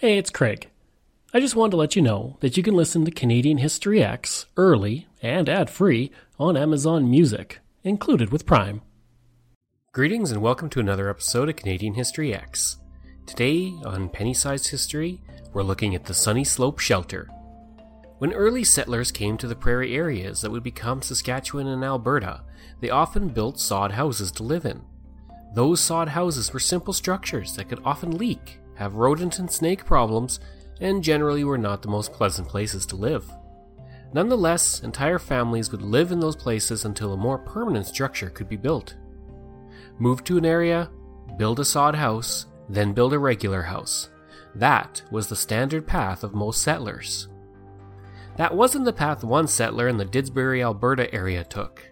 Hey, it's Craig. I just wanted to let you know that you can listen to Canadian History Ehx early and ad free on Amazon Music, included with Prime. Greetings and welcome to another episode of Canadian History Ehx. Today on Penny Sized History, we're looking at the Sunny Slope Shelter. When early settlers came to the prairie areas that would become Saskatchewan and Alberta, they often built sod houses to live in. Those sod houses were simple structures that could often leak have rodent and snake problems, and generally were not the most pleasant places to live. Nonetheless, entire families would live in those places until a more permanent structure could be built. Move to an area, build a sod house, then build a regular house. That was the standard path of most settlers. That wasn't the path one settler in the Didsbury, Alberta area took.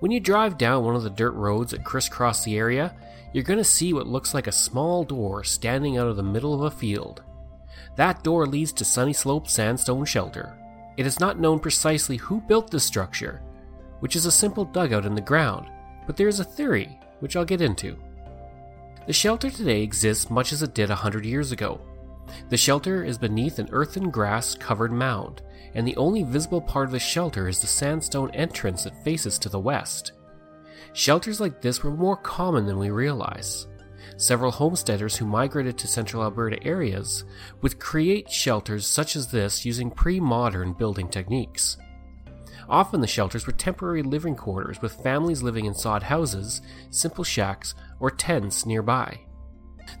When you drive down one of the dirt roads that crisscross the area, you're going to see what looks like a small door standing out of the middle of a field. That door leads to Sunny Slope Sandstone Shelter. It is not known precisely who built this structure, which is a simple dugout in the ground, but there is a theory, which I'll get into. The shelter today exists much as it did a hundred years ago. The shelter is beneath an earthen grass covered mound, and the only visible part of the shelter is the sandstone entrance that faces to the west. Shelters like this were more common than we realize. Several homesteaders who migrated to central Alberta areas would create shelters such as this using pre modern building techniques. Often the shelters were temporary living quarters with families living in sod houses, simple shacks, or tents nearby.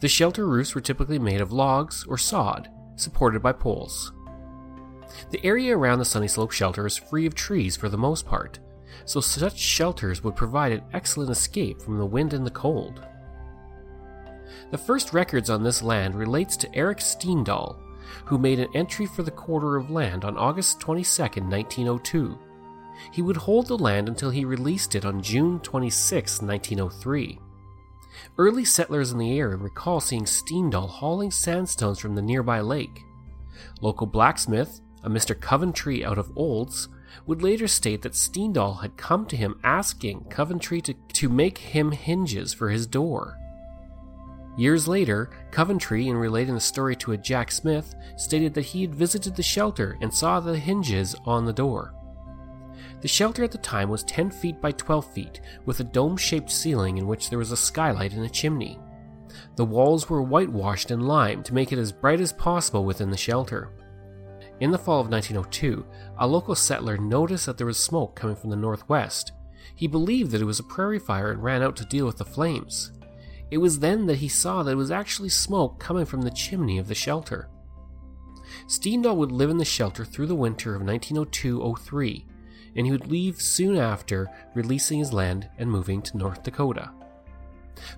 The shelter roofs were typically made of logs or sod, supported by poles. The area around the Sunny Slope shelter is free of trees for the most part, so such shelters would provide an excellent escape from the wind and the cold. The first records on this land relates to Eric Steendahl, who made an entry for the quarter of land on August 22, 1902. He would hold the land until he released it on June 26, 1903. Early settlers in the area recall seeing Steendahl hauling sandstones from the nearby lake. Local blacksmith, a Mr. Coventry out of Olds, would later state that Steendahl had come to him asking Coventry to, to make him hinges for his door. Years later, Coventry, in relating the story to a Jack Smith, stated that he had visited the shelter and saw the hinges on the door. The shelter at the time was 10 feet by 12 feet, with a dome shaped ceiling in which there was a skylight and a chimney. The walls were whitewashed and lime to make it as bright as possible within the shelter. In the fall of 1902, a local settler noticed that there was smoke coming from the northwest. He believed that it was a prairie fire and ran out to deal with the flames. It was then that he saw that it was actually smoke coming from the chimney of the shelter. Steendahl would live in the shelter through the winter of 1902 03, and he would leave soon after, releasing his land and moving to North Dakota.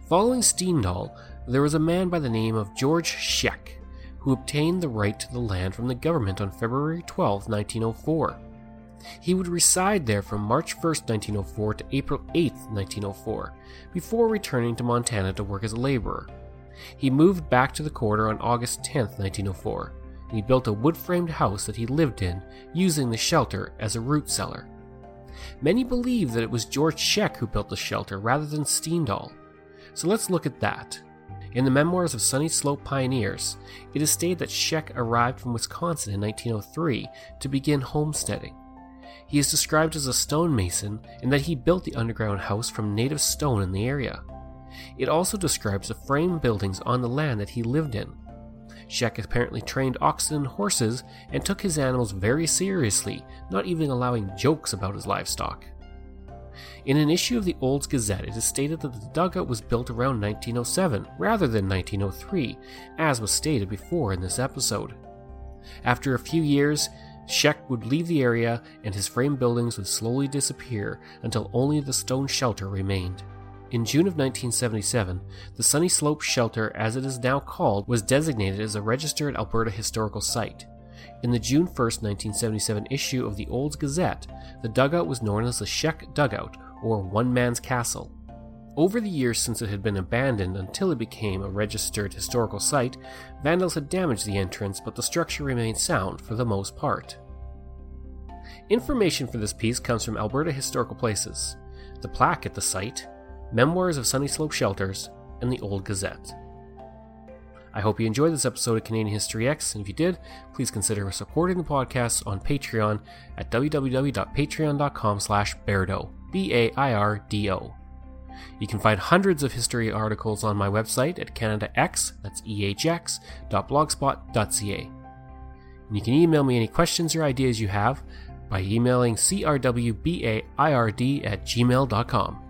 Following Steendahl, there was a man by the name of George Scheck who obtained the right to the land from the government on February 12, 1904. He would reside there from March 1, 1904 to April 8, 1904, before returning to Montana to work as a laborer. He moved back to the quarter on August 10, 1904, and he built a wood framed house that he lived in, using the shelter as a root cellar. Many believe that it was George Scheck who built the shelter rather than Steendahl. So let's look at that. In the memoirs of Sunny Slope pioneers, it is stated that Scheck arrived from Wisconsin in 1903 to begin homesteading. He is described as a stonemason and that he built the underground house from native stone in the area. It also describes the frame buildings on the land that he lived in. Scheck apparently trained oxen and horses and took his animals very seriously, not even allowing jokes about his livestock. In an issue of the Olds Gazette, it is stated that the dugout was built around 1907 rather than 1903, as was stated before in this episode. After a few years, Scheck would leave the area and his frame buildings would slowly disappear until only the stone shelter remained. In June of 1977, the Sunny Slope Shelter, as it is now called, was designated as a registered Alberta Historical Site. In the June 1, 1977 issue of the Olds Gazette, the dugout was known as the Scheck Dugout, or One Man's Castle. Over the years since it had been abandoned until it became a registered historical site, vandals had damaged the entrance, but the structure remained sound for the most part. Information for this piece comes from Alberta Historical Places, the plaque at the site, Memoirs of Sunny Slope Shelters, and the Olds Gazette. I hope you enjoyed this episode of Canadian History Ehx, and if you did, please consider supporting the podcast on Patreon at www.patreon.com slash Bairdo, B-A-I-R-D-O. You can find hundreds of history articles on my website at CanadaX, that's ehx.blogspot.ca. And you can email me any questions or ideas you have by emailing crwbaird at gmail.com.